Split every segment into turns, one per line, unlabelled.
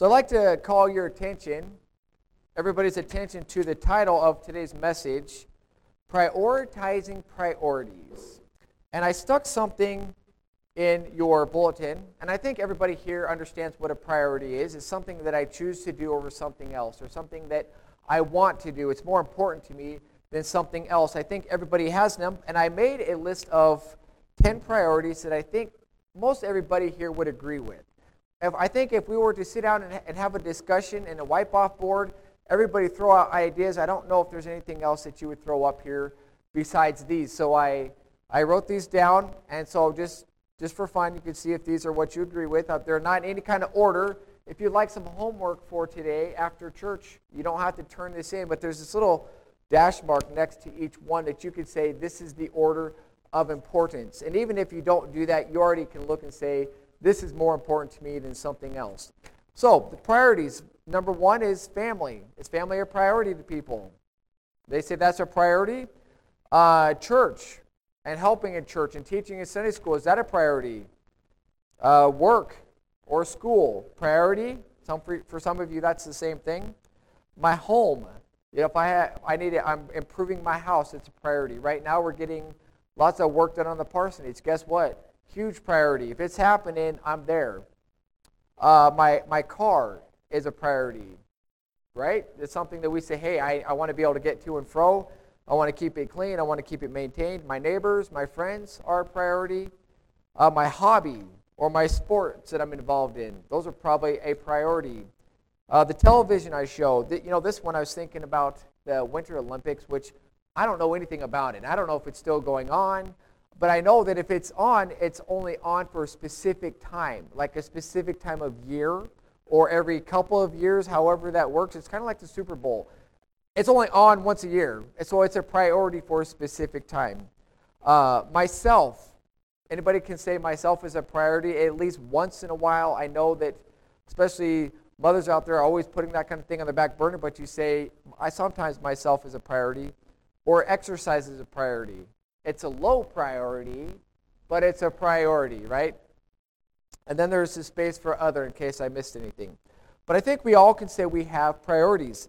So I'd like to call your attention, everybody's attention, to the title of today's message Prioritizing Priorities. And I stuck something in your bulletin, and I think everybody here understands what a priority is. It's something that I choose to do over something else, or something that I want to do. It's more important to me than something else. I think everybody has them, and I made a list of 10 priorities that I think most everybody here would agree with. If, I think if we were to sit down and, and have a discussion and a wipe off board, everybody throw out ideas. I don't know if there's anything else that you would throw up here besides these. So I, I wrote these down, and so just, just for fun, you can see if these are what you agree with. Uh, they're not in any kind of order. If you'd like some homework for today after church, you don't have to turn this in, but there's this little dash mark next to each one that you could say this is the order of importance. And even if you don't do that, you already can look and say, this is more important to me than something else. So, the priorities number one is family. Is family a priority to people? They say that's a priority. Uh, church and helping in church and teaching in Sunday school, is that a priority? Uh, work or school, priority. Some for, for some of you, that's the same thing. My home. You know, if I, have, I need it, I'm improving my house, it's a priority. Right now, we're getting lots of work done on the parsonage. Guess what? Huge priority. If it's happening, I'm there. Uh, my, my car is a priority, right? It's something that we say, hey, I, I want to be able to get to and fro. I want to keep it clean. I want to keep it maintained. My neighbors, my friends are a priority. Uh, my hobby or my sports that I'm involved in, those are probably a priority. Uh, the television I show, the, you know, this one I was thinking about the Winter Olympics, which I don't know anything about it. I don't know if it's still going on. But I know that if it's on, it's only on for a specific time, like a specific time of year or every couple of years, however that works. It's kind of like the Super Bowl. It's only on once a year, and so it's a priority for a specific time. Uh, myself, anybody can say myself is a priority at least once in a while. I know that, especially mothers out there, are always putting that kind of thing on the back burner, but you say, I sometimes myself is a priority, or exercise is a priority. It's a low priority, but it's a priority, right? And then there's the space for other in case I missed anything. But I think we all can say we have priorities.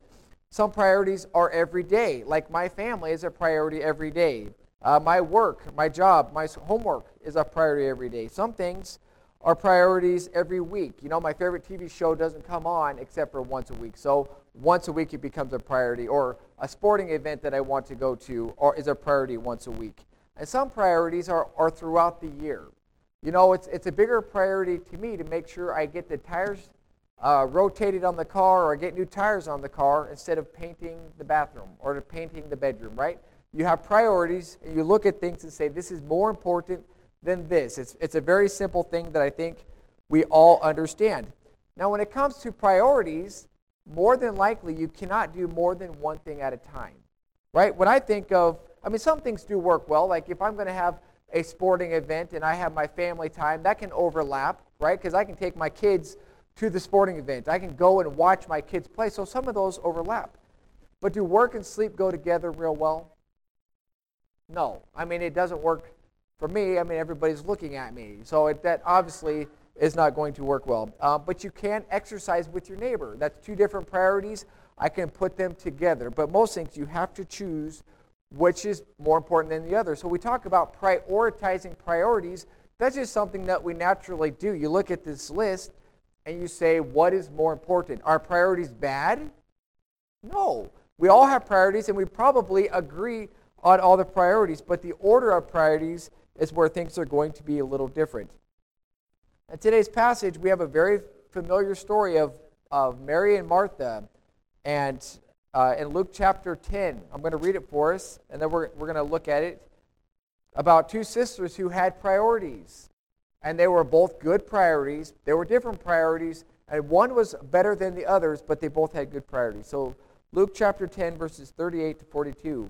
Some priorities are every day, like my family is a priority every day. Uh, my work, my job, my homework is a priority every day. Some things are priorities every week. You know, my favorite TV show doesn't come on except for once a week. So once a week it becomes a priority. Or a sporting event that I want to go to or is a priority once a week. And some priorities are, are throughout the year. You know, it's, it's a bigger priority to me to make sure I get the tires uh, rotated on the car or get new tires on the car instead of painting the bathroom or painting the bedroom, right? You have priorities and you look at things and say, this is more important than this. It's, it's a very simple thing that I think we all understand. Now, when it comes to priorities, more than likely you cannot do more than one thing at a time. Right? When I think of, I mean, some things do work well. Like if I'm going to have a sporting event and I have my family time, that can overlap, right? Because I can take my kids to the sporting event. I can go and watch my kids play. So some of those overlap. But do work and sleep go together real well? No. I mean, it doesn't work for me. I mean, everybody's looking at me. So it, that obviously is not going to work well. Uh, but you can exercise with your neighbor. That's two different priorities. I can put them together. But most things, you have to choose which is more important than the other. So we talk about prioritizing priorities. That's just something that we naturally do. You look at this list and you say, what is more important? Are priorities bad? No. We all have priorities and we probably agree on all the priorities, but the order of priorities is where things are going to be a little different. In today's passage, we have a very familiar story of, of Mary and Martha. And uh, in Luke chapter 10, I'm going to read it for us, and then we're, we're going to look at it about two sisters who had priorities. And they were both good priorities. They were different priorities, and one was better than the others, but they both had good priorities. So, Luke chapter 10, verses 38 to 42.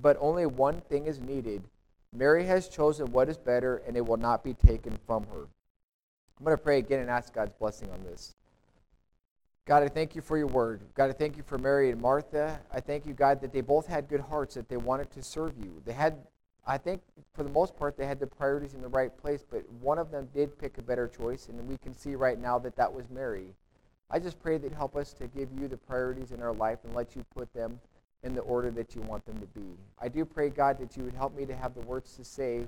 but only one thing is needed. Mary has chosen what is better, and it will not be taken from her. I'm going to pray again and ask God's blessing on this. God, I thank you for your word. God, I thank you for Mary and Martha. I thank you, God, that they both had good hearts, that they wanted to serve you. They had, I think, for the most part, they had the priorities in the right place, but one of them did pick a better choice, and we can see right now that that was Mary. I just pray that help us to give you the priorities in our life and let you put them in the order that you want them to be. I do pray, God, that you would help me to have the words to say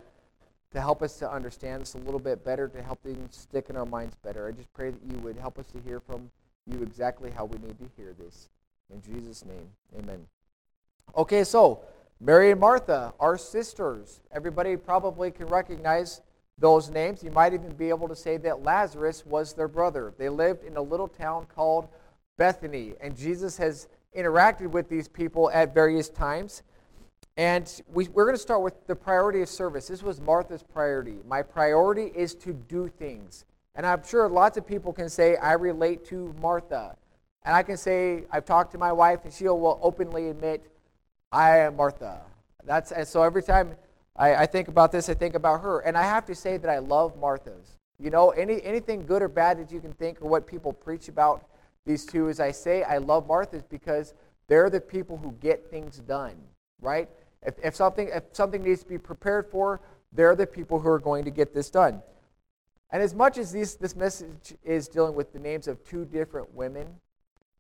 to help us to understand this a little bit better, to help them stick in our minds better. I just pray that you would help us to hear from you exactly how we need to hear this. In Jesus' name, amen. Okay, so Mary and Martha are sisters. Everybody probably can recognize those names. You might even be able to say that Lazarus was their brother. They lived in a little town called Bethany, and Jesus has interacted with these people at various times. And we, we're going to start with the priority of service. This was Martha's priority. My priority is to do things. And I'm sure lots of people can say, I relate to Martha. And I can say, I've talked to my wife, and she will openly admit, I am Martha. That's, and so every time I, I think about this, I think about her. And I have to say that I love Martha's. You know, any, anything good or bad that you can think or what people preach about these two, as I say, I love Martha's because they're the people who get things done, right? If, if, something, if something needs to be prepared for, they're the people who are going to get this done. And as much as these, this message is dealing with the names of two different women,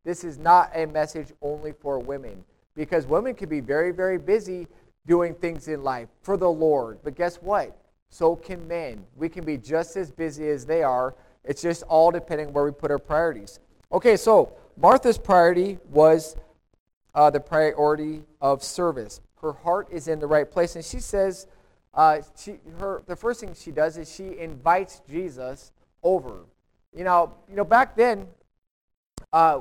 this is not a message only for women because women can be very, very busy doing things in life for the Lord. But guess what? So can men. We can be just as busy as they are. It's just all depending where we put our priorities. Okay, so Martha's priority was uh, the priority of service. Her heart is in the right place, and she says, uh, she, her, the first thing she does is she invites Jesus over. You know, you know, back then, uh,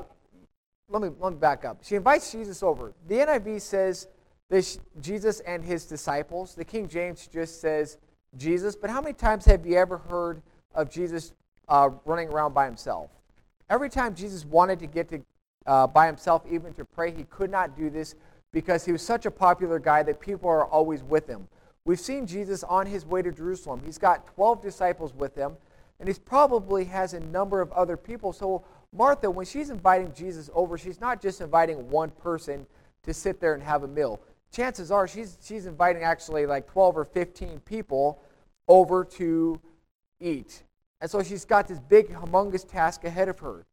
let me let me back up. She invites Jesus over. The NIV says this Jesus and his disciples. The King James just says Jesus. But how many times have you ever heard of Jesus uh, running around by himself? Every time Jesus wanted to get to uh, by himself, even to pray, he could not do this because he was such a popular guy that people are always with him. We've seen Jesus on his way to Jerusalem. He's got 12 disciples with him, and he probably has a number of other people. So Martha, when she's inviting Jesus over, she's not just inviting one person to sit there and have a meal chances are she's, she's inviting actually like 12 or 15 people over to eat. And so she's got this big, humongous task ahead of her.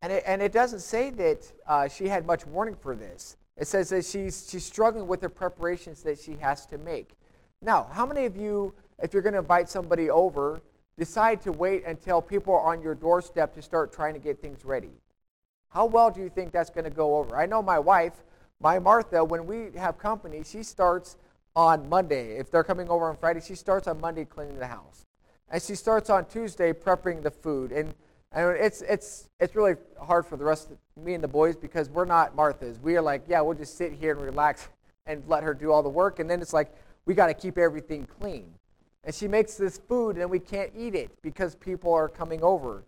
And it, and it doesn't say that uh, she had much warning for this. It says that she's, she's struggling with the preparations that she has to make. Now, how many of you, if you're going to invite somebody over, decide to wait until people are on your doorstep to start trying to get things ready? How well do you think that's going to go over? I know my wife, my Martha, when we have company, she starts on Monday. If they're coming over on Friday, she starts on Monday cleaning the house. And she starts on Tuesday prepping the food. And, and it's, it's, it's really hard for the rest of me and the boys because we're not Marthas. We are like, yeah, we'll just sit here and relax and let her do all the work. And then it's like, we got to keep everything clean. And she makes this food and we can't eat it because people are coming over.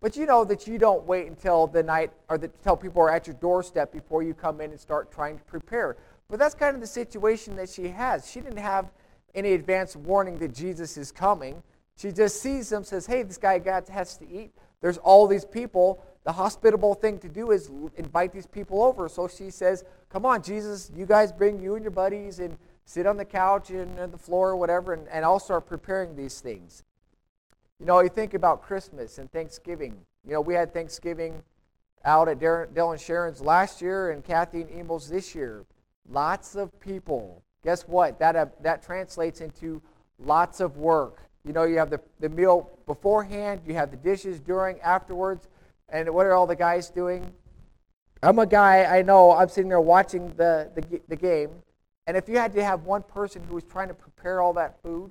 But you know that you don't wait until the night or the, until people are at your doorstep before you come in and start trying to prepare. But that's kind of the situation that she has. She didn't have any advance warning that Jesus is coming. She just sees them, says, Hey, this guy got, has to eat. There's all these people. The hospitable thing to do is invite these people over. So she says, Come on, Jesus, you guys bring you and your buddies and sit on the couch and the floor or whatever, and, and I'll start preparing these things. You know, you think about Christmas and Thanksgiving. You know, we had Thanksgiving out at Dylan Sharon's last year and Kathy and Emil's this year. Lots of people. Guess what? That, uh, that translates into lots of work. You know, you have the, the meal beforehand, you have the dishes during, afterwards, and what are all the guys doing? I'm a guy, I know, I'm sitting there watching the, the, the game, and if you had to have one person who was trying to prepare all that food,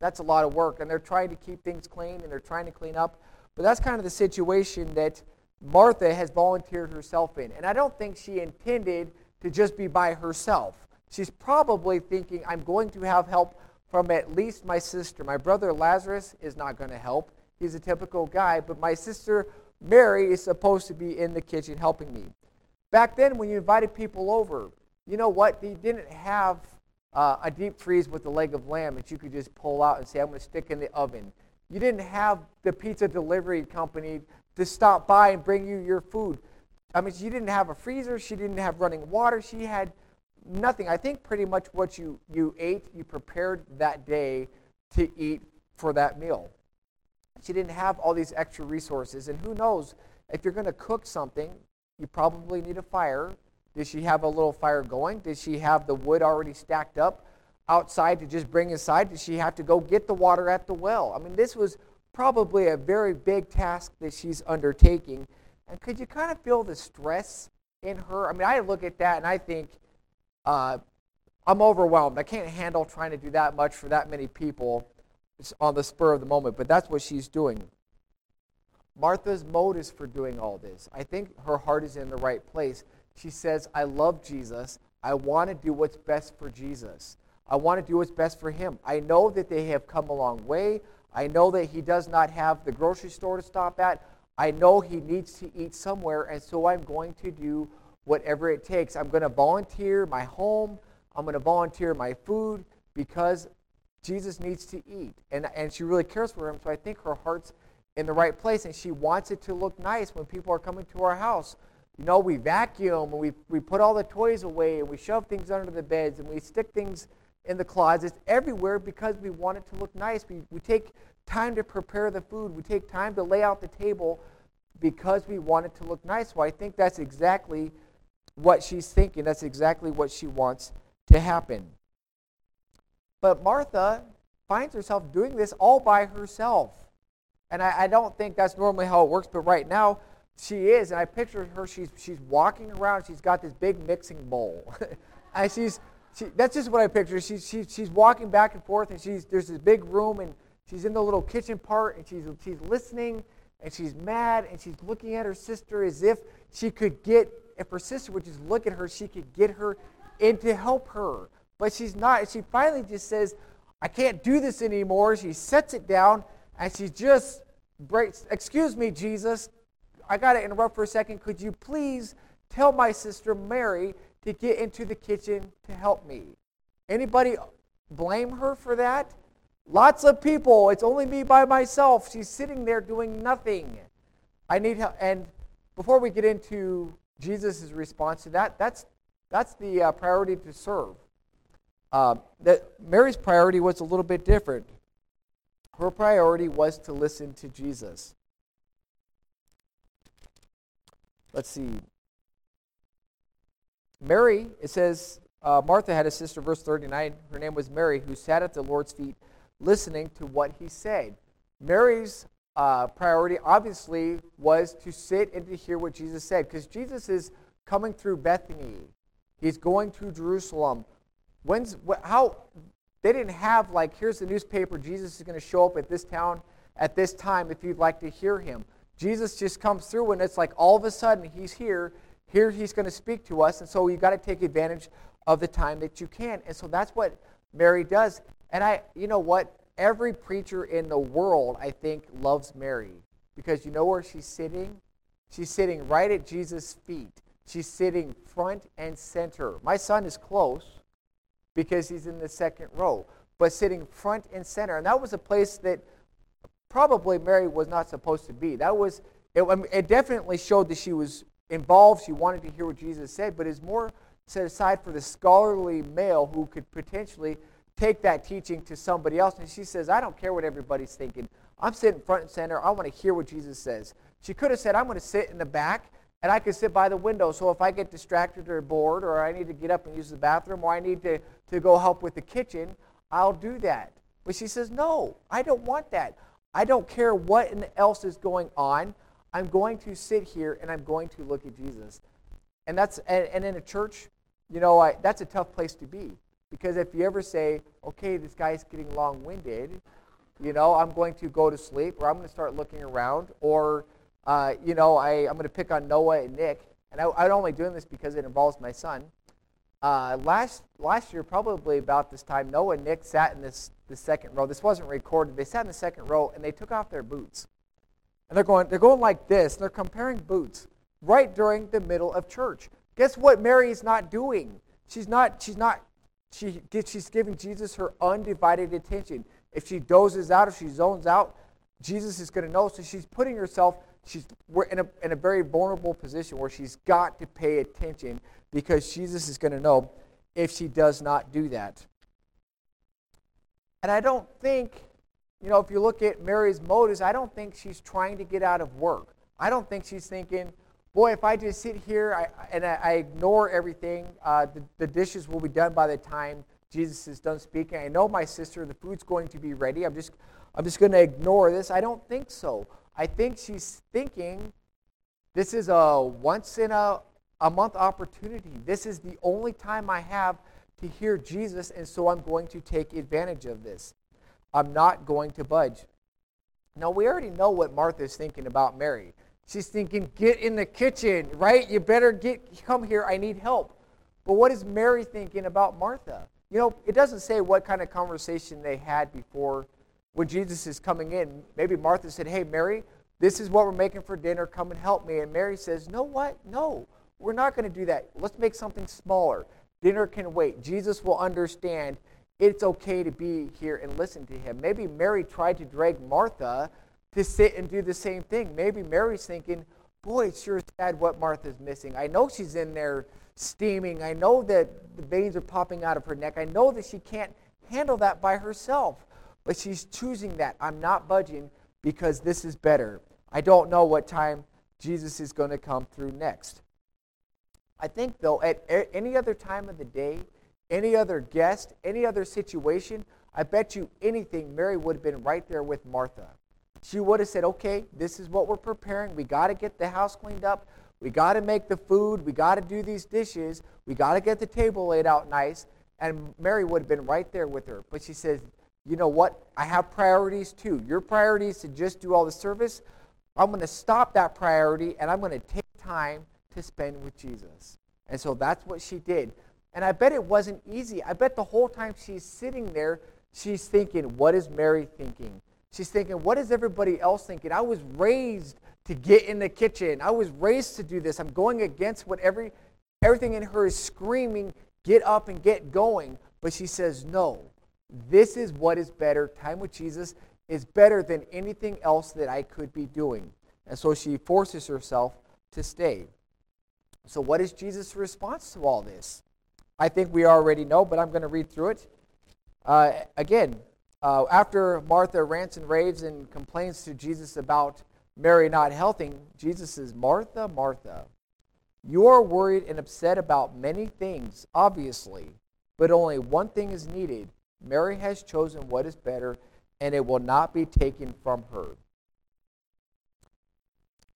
that's a lot of work. And they're trying to keep things clean and they're trying to clean up. But that's kind of the situation that Martha has volunteered herself in. And I don't think she intended to just be by herself. She's probably thinking, I'm going to have help from at least my sister. My brother Lazarus is not going to help. He's a typical guy. But my sister Mary is supposed to be in the kitchen helping me. Back then, when you invited people over, you know what? They didn't have uh, a deep freeze with the leg of lamb that you could just pull out and say, I'm going to stick in the oven. You didn't have the pizza delivery company to stop by and bring you your food. I mean, she didn't have a freezer. She didn't have running water. She had nothing. I think pretty much what you, you ate, you prepared that day to eat for that meal. She didn't have all these extra resources. And who knows, if you're going to cook something, you probably need a fire. Did she have a little fire going? Did she have the wood already stacked up outside to just bring inside? Did she have to go get the water at the well? I mean, this was probably a very big task that she's undertaking. And could you kind of feel the stress in her? I mean, I look at that and I think, uh, I'm overwhelmed. I can't handle trying to do that much for that many people on the spur of the moment, but that's what she's doing. Martha's motives for doing all this. I think her heart is in the right place. She says, I love Jesus. I want to do what's best for Jesus. I want to do what's best for him. I know that they have come a long way. I know that he does not have the grocery store to stop at. I know he needs to eat somewhere, and so I'm going to do whatever it takes. I'm going to volunteer my home. I'm going to volunteer my food because Jesus needs to eat. And, and she really cares for him, so I think her heart's in the right place, and she wants it to look nice when people are coming to our house. You know, we vacuum and we, we put all the toys away and we shove things under the beds and we stick things in the closets everywhere because we want it to look nice. We, we take time to prepare the food, we take time to lay out the table because we want it to look nice. Well, I think that's exactly what she's thinking. That's exactly what she wants to happen. But Martha finds herself doing this all by herself. And I, I, don't think that's normally how it works, but right now she is. And I picture her, she's, she's walking around, she's got this big mixing bowl. and she's, she, that's just what I picture. She's, she, she's walking back and forth, and she's, there's this big room, and she's in the little kitchen part, and she's, she's listening, and she's mad, and she's looking at her sister as if she could get, if her sister would just look at her, she could get her in to help her. But she's not. She finally just says, I can't do this anymore. She sets it down and she just breaks, Excuse me, Jesus. I got to interrupt for a second. Could you please tell my sister Mary to get into the kitchen to help me? Anybody blame her for that? Lots of people. It's only me by myself. She's sitting there doing nothing. I need help. And before we get into Jesus' response to that, that's, that's the uh, priority to serve. Uh, that Mary's priority was a little bit different. Her priority was to listen to Jesus. Let's see. Mary, it says, uh, Martha had a sister, verse 39. Her name was Mary, who sat at the Lord's feet listening to what he said. Mary's uh, priority, obviously, was to sit and to hear what Jesus said, because Jesus is coming through Bethany. He's going through Jerusalem. When's how they didn't have like here's the newspaper Jesus is going to show up at this town at this time if you'd like to hear him. Jesus just comes through and it's like all of a sudden he's here. Here he's going to speak to us and so you got to take advantage of the time that you can. And so that's what Mary does. And I you know what? Every preacher in the world I think loves Mary because you know where she's sitting? She's sitting right at Jesus' feet. She's sitting front and center. My son is close because he's in the second row, but sitting front and center. And that was a place that probably Mary was not supposed to be. That was, it, it definitely showed that she was involved. She wanted to hear what Jesus said, but it's more set aside for the scholarly male who could potentially take that teaching to somebody else. And she says, I don't care what everybody's thinking. I'm sitting front and center. I want to hear what Jesus says. She could have said, I'm going to sit in the back and I can sit by the window. So if I get distracted or bored, or I need to get up and use the bathroom, or I need to, to go help with the kitchen, I'll do that. But she says, No, I don't want that. I don't care what else is going on. I'm going to sit here and I'm going to look at Jesus. And that's and, and in a church, you know, I, that's a tough place to be because if you ever say, "Okay, this guy's getting long-winded," you know, I'm going to go to sleep, or I'm going to start looking around, or uh, you know, I, I'm going to pick on Noah and Nick, and I, I'm only doing this because it involves my son. Uh, last last year, probably about this time, Noah and Nick sat in this the second row. This wasn't recorded. They sat in the second row and they took off their boots. And they're going, they're going like this. And they're comparing boots right during the middle of church. Guess what Mary is not doing? She's not, she's not, she, she's giving Jesus her undivided attention. If she dozes out, if she zones out, Jesus is going to know. So she's putting herself, she's in a, in a very vulnerable position where she's got to pay attention because Jesus is going to know if she does not do that. And I don't think, you know, if you look at Mary's motives, I don't think she's trying to get out of work. I don't think she's thinking, boy, if I just sit here and I, I ignore everything, uh, the, the dishes will be done by the time Jesus is done speaking. I know my sister, the food's going to be ready. I'm just, I'm just going to ignore this. I don't think so. I think she's thinking this is a once in a, a month opportunity. This is the only time I have to hear Jesus, and so I'm going to take advantage of this. I'm not going to budge. Now, we already know what Martha's thinking about Mary. She's thinking, get in the kitchen, right? You better get come here. I need help. But what is Mary thinking about Martha? You know, it doesn't say what kind of conversation they had before when Jesus is coming in. Maybe Martha said, Hey, Mary, this is what we're making for dinner. Come and help me. And Mary says, No, what? No, we're not going to do that. Let's make something smaller. Dinner can wait. Jesus will understand it's okay to be here and listen to him. Maybe Mary tried to drag Martha to sit and do the same thing. Maybe Mary's thinking, boy, it's sure sad what Martha's missing. I know she's in there steaming. I know that the veins are popping out of her neck. I know that she can't handle that by herself. But she's choosing that. I'm not budging because this is better. I don't know what time Jesus is going to come through next. I think, though, at any other time of the day, any other guest, any other situation, I bet you anything, Mary would have been right there with Martha she would have said, okay, this is what we're preparing. We got to get the house cleaned up. We got to make the food. We got to do these dishes. We got to get the table laid out nice. And Mary would have been right there with her. But she says, you know what? I have priorities too. Your priority is to just do all the service. I'm going to stop that priority and I'm going to take time to spend with Jesus. And so that's what she did. And I bet it wasn't easy. I bet the whole time she's sitting there, she's thinking, what is Mary thinking? She's thinking, what is everybody else thinking? I was raised to get in the kitchen. I was raised to do this. I'm going against what every, everything in her is screaming, get up and get going. But she says, no, this is what is better. Time with Jesus is better than anything else that I could be doing. And so she forces herself to stay. So, what is Jesus' response to all this? I think we already know, but I'm going to read through it. Uh, again, uh, after Martha rants and raves and complains to Jesus about Mary not helping, Jesus says, Martha, Martha, you are worried and upset about many things, obviously, but only one thing is needed. Mary has chosen what is better, and it will not be taken from her.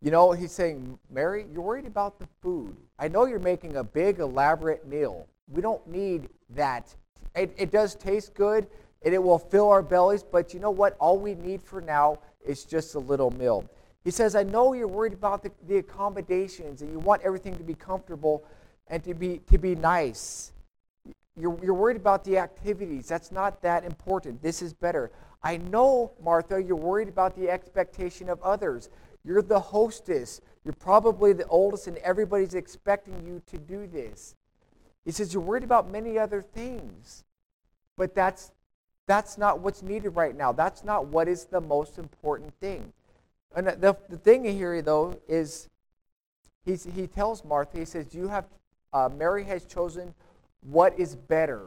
You know, he's saying, Mary, you're worried about the food. I know you're making a big, elaborate meal. We don't need that. It, it does taste good, and it will fill our bellies. But you know what? All we need for now is just a little meal. He says, I know you're worried about the, the accommodations and you want everything to be comfortable and to be, to be nice. You're, you're worried about the activities. That's not that important. This is better. I know, Martha, you're worried about the expectation of others. You're the hostess. You're probably the oldest, and everybody's expecting you to do this. He says, You're worried about many other things, but that's that's not what's needed right now. That's not what is the most important thing. And the, the thing here, though, is he's, he tells Martha, he says, you have, uh, Mary has chosen what is better.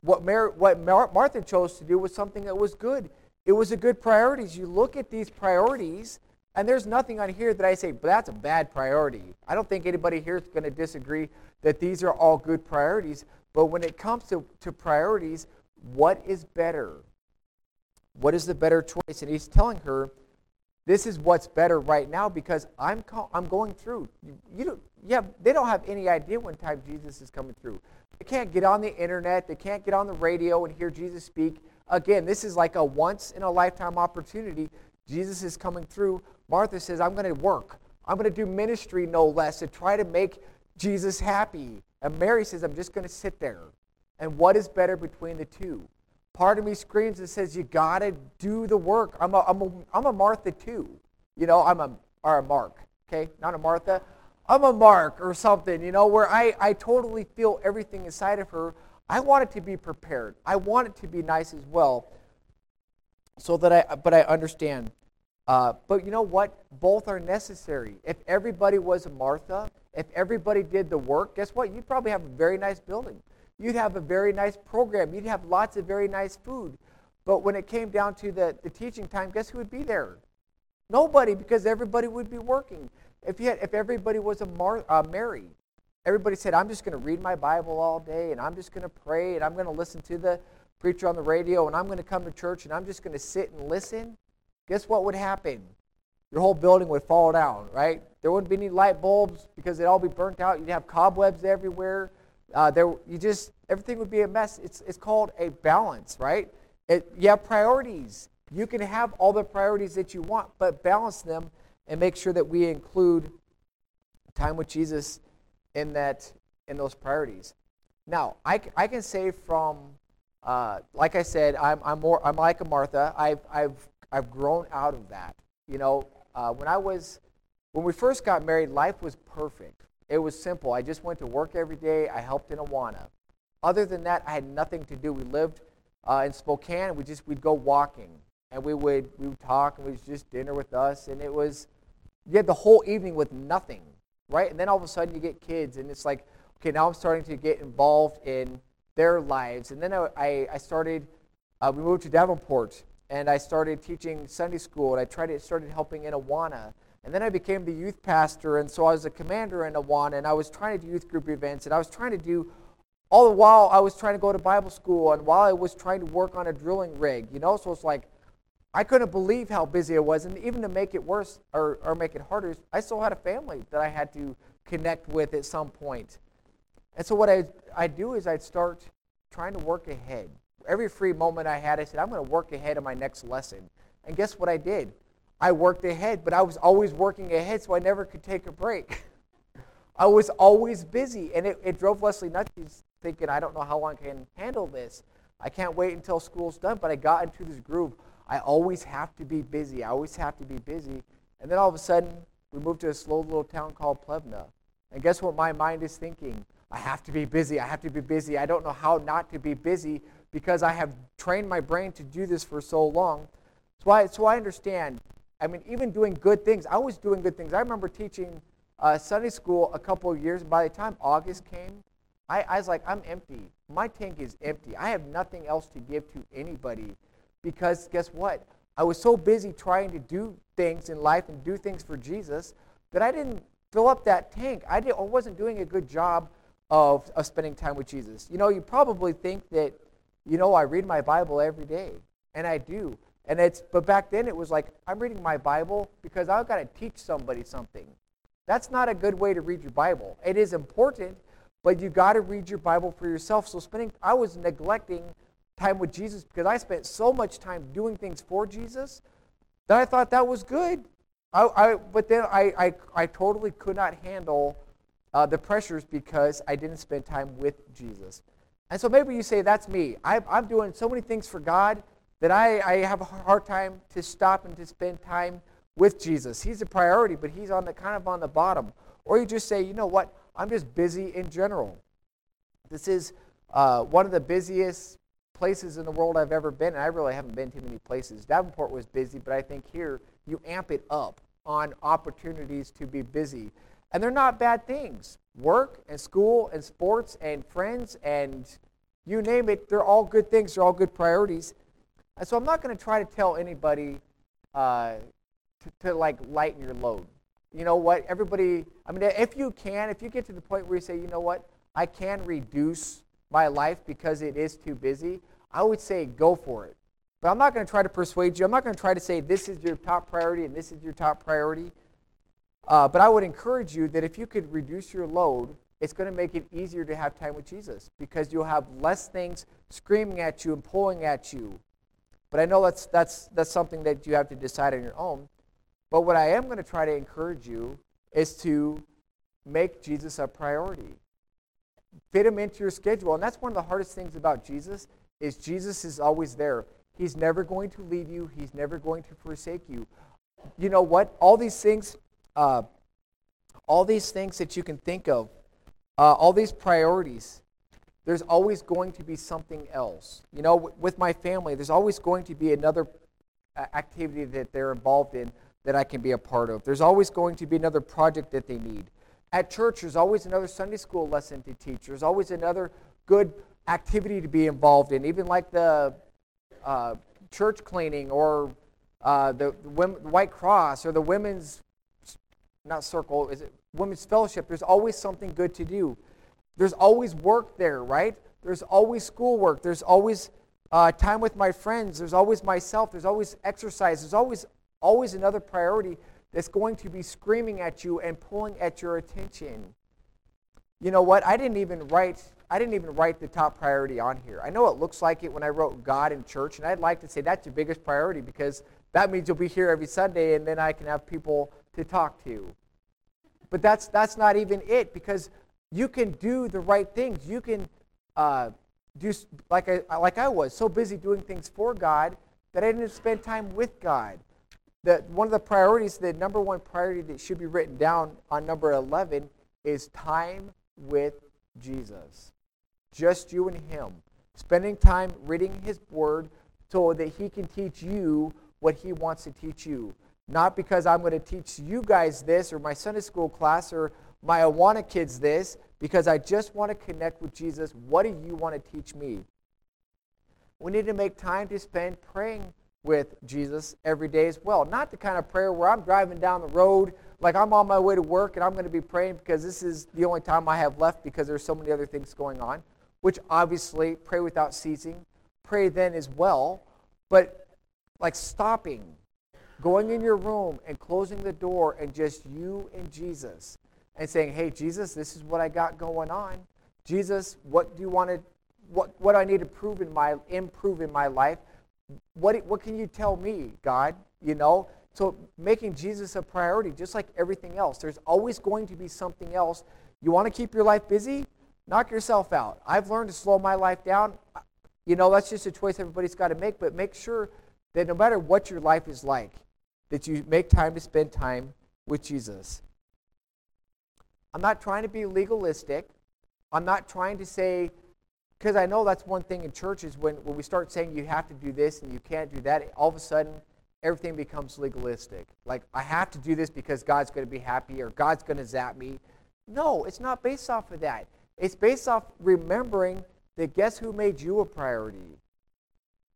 What, Mary, what Mar- Martha chose to do was something that was good. It was a good priorities. You look at these priorities, and there's nothing on here that I say, but that's a bad priority. I don't think anybody here is going to disagree that these are all good priorities. But when it comes to, to priorities, what is better? What is the better choice? And he's telling her, this is what's better right now because I'm, I'm going through. You, you don't, yeah, they don't have any idea when time Jesus is coming through. They can't get on the internet. They can't get on the radio and hear Jesus speak. Again, this is like a once in a lifetime opportunity. Jesus is coming through. Martha says, I'm going to work. I'm going to do ministry no less to try to make Jesus happy. And Mary says, I'm just going to sit there. And what is better between the two? Part of me screams and says, You got to do the work. I'm a, I'm, a, I'm a Martha too. You know, I'm a, or a Mark, okay? Not a Martha. I'm a Mark or something, you know, where I, I totally feel everything inside of her. I want it to be prepared. I want it to be nice as well. So that I, but I understand. Uh, but you know what? Both are necessary. If everybody was a Martha, if everybody did the work, guess what? You'd probably have a very nice building. You'd have a very nice program. You'd have lots of very nice food. But when it came down to the, the teaching time, guess who would be there? Nobody, because everybody would be working. If, you had, if everybody was a Mar, uh, Mary, everybody said, I'm just going to read my Bible all day, and I'm just going to pray, and I'm going to listen to the preacher on the radio, and I'm going to come to church, and I'm just going to sit and listen, guess what would happen? Your whole building would fall down, right? There wouldn't be any light bulbs because they'd all be burnt out. You'd have cobwebs everywhere. Uh, there, you just everything would be a mess. It's, it's called a balance, right? It, you have priorities. You can have all the priorities that you want, but balance them and make sure that we include time with Jesus in that in those priorities. Now, I, I can say from, uh, like I said, I'm, I'm more I'm like a Martha. I've I've I've grown out of that. You know, uh, when I was when we first got married, life was perfect. It was simple. I just went to work every day. I helped in Awana. Other than that, I had nothing to do. We lived uh, in Spokane. We just we'd go walking and we would we would talk and it was just dinner with us and it was you had the whole evening with nothing, right? And then all of a sudden you get kids and it's like okay now I'm starting to get involved in their lives and then I I started uh, we moved to Davenport and I started teaching Sunday school and I tried to started helping in Awana. And then I became the youth pastor, and so I was a commander in Awana, and I was trying to do youth group events, and I was trying to do all the while I was trying to go to Bible school and while I was trying to work on a drilling rig, you know, so it's like I couldn't believe how busy I was. And even to make it worse or, or make it harder, I still had a family that I had to connect with at some point. And so what I, I do is I'd start trying to work ahead. Every free moment I had, I said, I'm going to work ahead of my next lesson. And guess what I did? I worked ahead, but I was always working ahead, so I never could take a break. I was always busy, and it, it drove Leslie nuts. Thinking, I don't know how long I can handle this. I can't wait until school's done. But I got into this groove. I always have to be busy. I always have to be busy. And then all of a sudden, we moved to a slow little town called Plevna. And guess what my mind is thinking? I have to be busy. I have to be busy. I don't know how not to be busy because I have trained my brain to do this for so long. So I, so I understand. I mean, even doing good things, I was doing good things. I remember teaching uh, Sunday school a couple of years. By the time August came, I, I was like, I'm empty. My tank is empty. I have nothing else to give to anybody because guess what? I was so busy trying to do things in life and do things for Jesus that I didn't fill up that tank. I, did, I wasn't doing a good job of, of spending time with Jesus. You know, you probably think that, you know, I read my Bible every day, and I do. And it's, but back then it was like, I'm reading my Bible because I've got to teach somebody something. That's not a good way to read your Bible. It is important, but you got to read your Bible for yourself. So spending, I was neglecting time with Jesus because I spent so much time doing things for Jesus that I thought that was good. I, I but then I, I, I totally could not handle uh, the pressures because I didn't spend time with Jesus. And so maybe you say, that's me. I, I'm doing so many things for God that I, I have a hard time to stop and to spend time with Jesus. He's a priority, but he's on the kind of on the bottom. Or you just say, you know what? I'm just busy in general. This is uh, one of the busiest places in the world I've ever been, and I really haven't been too many places. Davenport was busy, but I think here you amp it up on opportunities to be busy. And they're not bad things. Work and school and sports and friends and you name it, they're all good things. They're all good priorities. And so I'm not going to try to tell anybody uh, to, to like lighten your load you know what? Everybody, I mean, if you can, if you get to the point where you say, you know what, I can reduce my life because it is too busy, I would say go for it. But I'm not going to try to persuade you. I'm not going to try to say this is your top priority and this is your top priority. Uh, but I would encourage you that if you could reduce your load, it's going to make it easier to have time with Jesus because you'll have less things screaming at you and pulling at you. But I know that's, that's, that's something that you have to decide on your own. But what I am going to try to encourage you is to make Jesus a priority. Fit him into your schedule. And that's one of the hardest things about Jesus is Jesus is always there. He's never going to leave you. He's never going to forsake you. you know what? All these things, uh, all these things that you can think of, uh, all these priorities, there's always going to be something else. You know, with my family, there's always going to be another activity that they're involved in that I can be a part of. There's always going to be another project that they need. At church, there's always another Sunday school lesson to teach. There's always another good activity to be involved in, even like the uh, church cleaning or uh, the, the, White Cross or the women's, not circle, is it women's fellowship? There's always something good to do. There's always work there, right? There's always schoolwork. There's always uh, time with my friends. There's always myself. There's always exercise. There's always, always another priority that's going to be screaming at you and pulling at your attention. You know what? I didn't even write I didn't even write the top priority on here. I know it looks like it when I wrote God and church, and I'd like to say that's your biggest priority because that means you'll be here every Sunday and then I can have people to talk to. But that's, that's not even it because you can do the right things. You can uh, do, like I, like I was, so busy doing things for God that I didn't spend time with God. That one of the priorities, the number one priority that should be written down on number 11 is time with Jesus just you and him, spending time reading his word so that he can teach you what he wants to teach you. Not because I'm going to teach you guys this or my Sunday school class or my Awana kids this, because I just want to connect with Jesus. What do you want to teach me? We need to make time to spend praying with Jesus every day as well. Not the kind of prayer where I'm driving down the road like I'm on my way to work and I'm going to be praying because this is the only time I have left because there's so many other things going on which obviously pray without ceasing, pray then as well, but like stopping, going in your room and closing the door and just you and Jesus and saying, "Hey Jesus, this is what I got going on. Jesus, what do you want to what what do I need to prove in my improve in my life? What what can you tell me, God? You know, so making Jesus a priority, just like everything else. There's always going to be something else. You want to keep your life busy? Knock yourself out. I've learned to slow my life down. You know, that's just a choice everybody's got to make, but make sure that no matter what your life is like, that you make time to spend time with Jesus. I'm not trying to be legalistic. I'm not trying to say, because I know that's one thing in churches when, when we start saying you have to do this and you can't do that, all of a sudden everything becomes legalistic. Like, I have to do this because God's going to be happy or God's going to zap me. No, it's not based off of that. It's based off remembering that guess who made you a priority?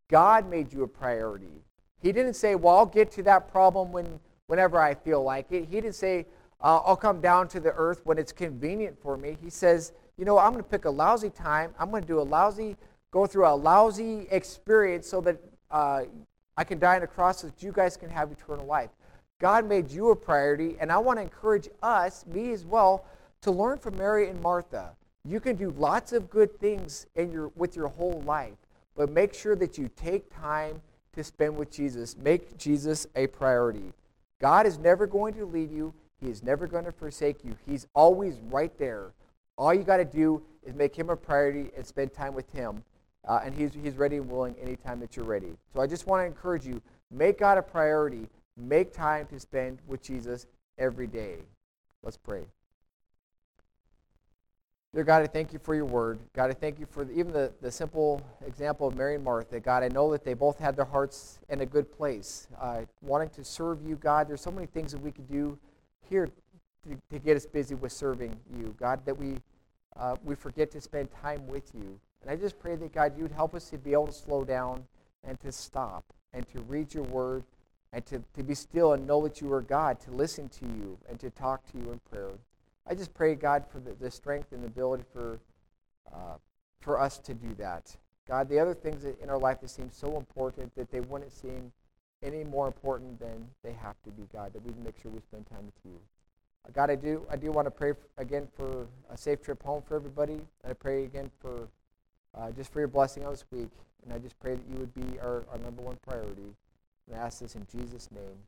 God made you a priority. He didn't say, well, I'll get to that problem when, whenever I feel like it. He didn't say, uh, I'll come down to the earth when it's convenient for me. He says, you know, I'm going to pick a lousy time. I'm going to do a lousy, go through a lousy experience so that uh, I can die on a cross so that you guys can have eternal life. God made you a priority, and I want to encourage us, me as well, to learn from Mary and Martha. You can do lots of good things in your, with your whole life, but make sure that you take time to spend with Jesus. Make Jesus a priority. God is never going to leave you, He is never going to forsake you. He's always right there. All you got to do is make Him a priority and spend time with Him. Uh, and he's, he's ready and willing anytime that you're ready. So I just want to encourage you make God a priority. Make time to spend with Jesus every day. Let's pray. Dear God, I thank you for your word. God, I thank you for the, even the, the simple example of Mary and Martha. God, I know that they both had their hearts in a good place, uh, wanting to serve you, God. There's so many things that we could do here to, to get us busy with serving you, God, that we, uh, we forget to spend time with you. And I just pray that, God, you would help us to be able to slow down and to stop and to read your word and to, to be still and know that you are God, to listen to you and to talk to you in prayer. I just pray, God, for the, the strength and the ability for, uh, for us to do that. God, the other things in our life that seem so important that they wouldn't seem any more important than they have to be, God, that we make sure we spend time with you. Uh, God, I do, I do want to pray again for a safe trip home for everybody. I pray again for uh, just for your blessing on this week. And I just pray that you would be our, our number one priority. And I ask this in Jesus' name.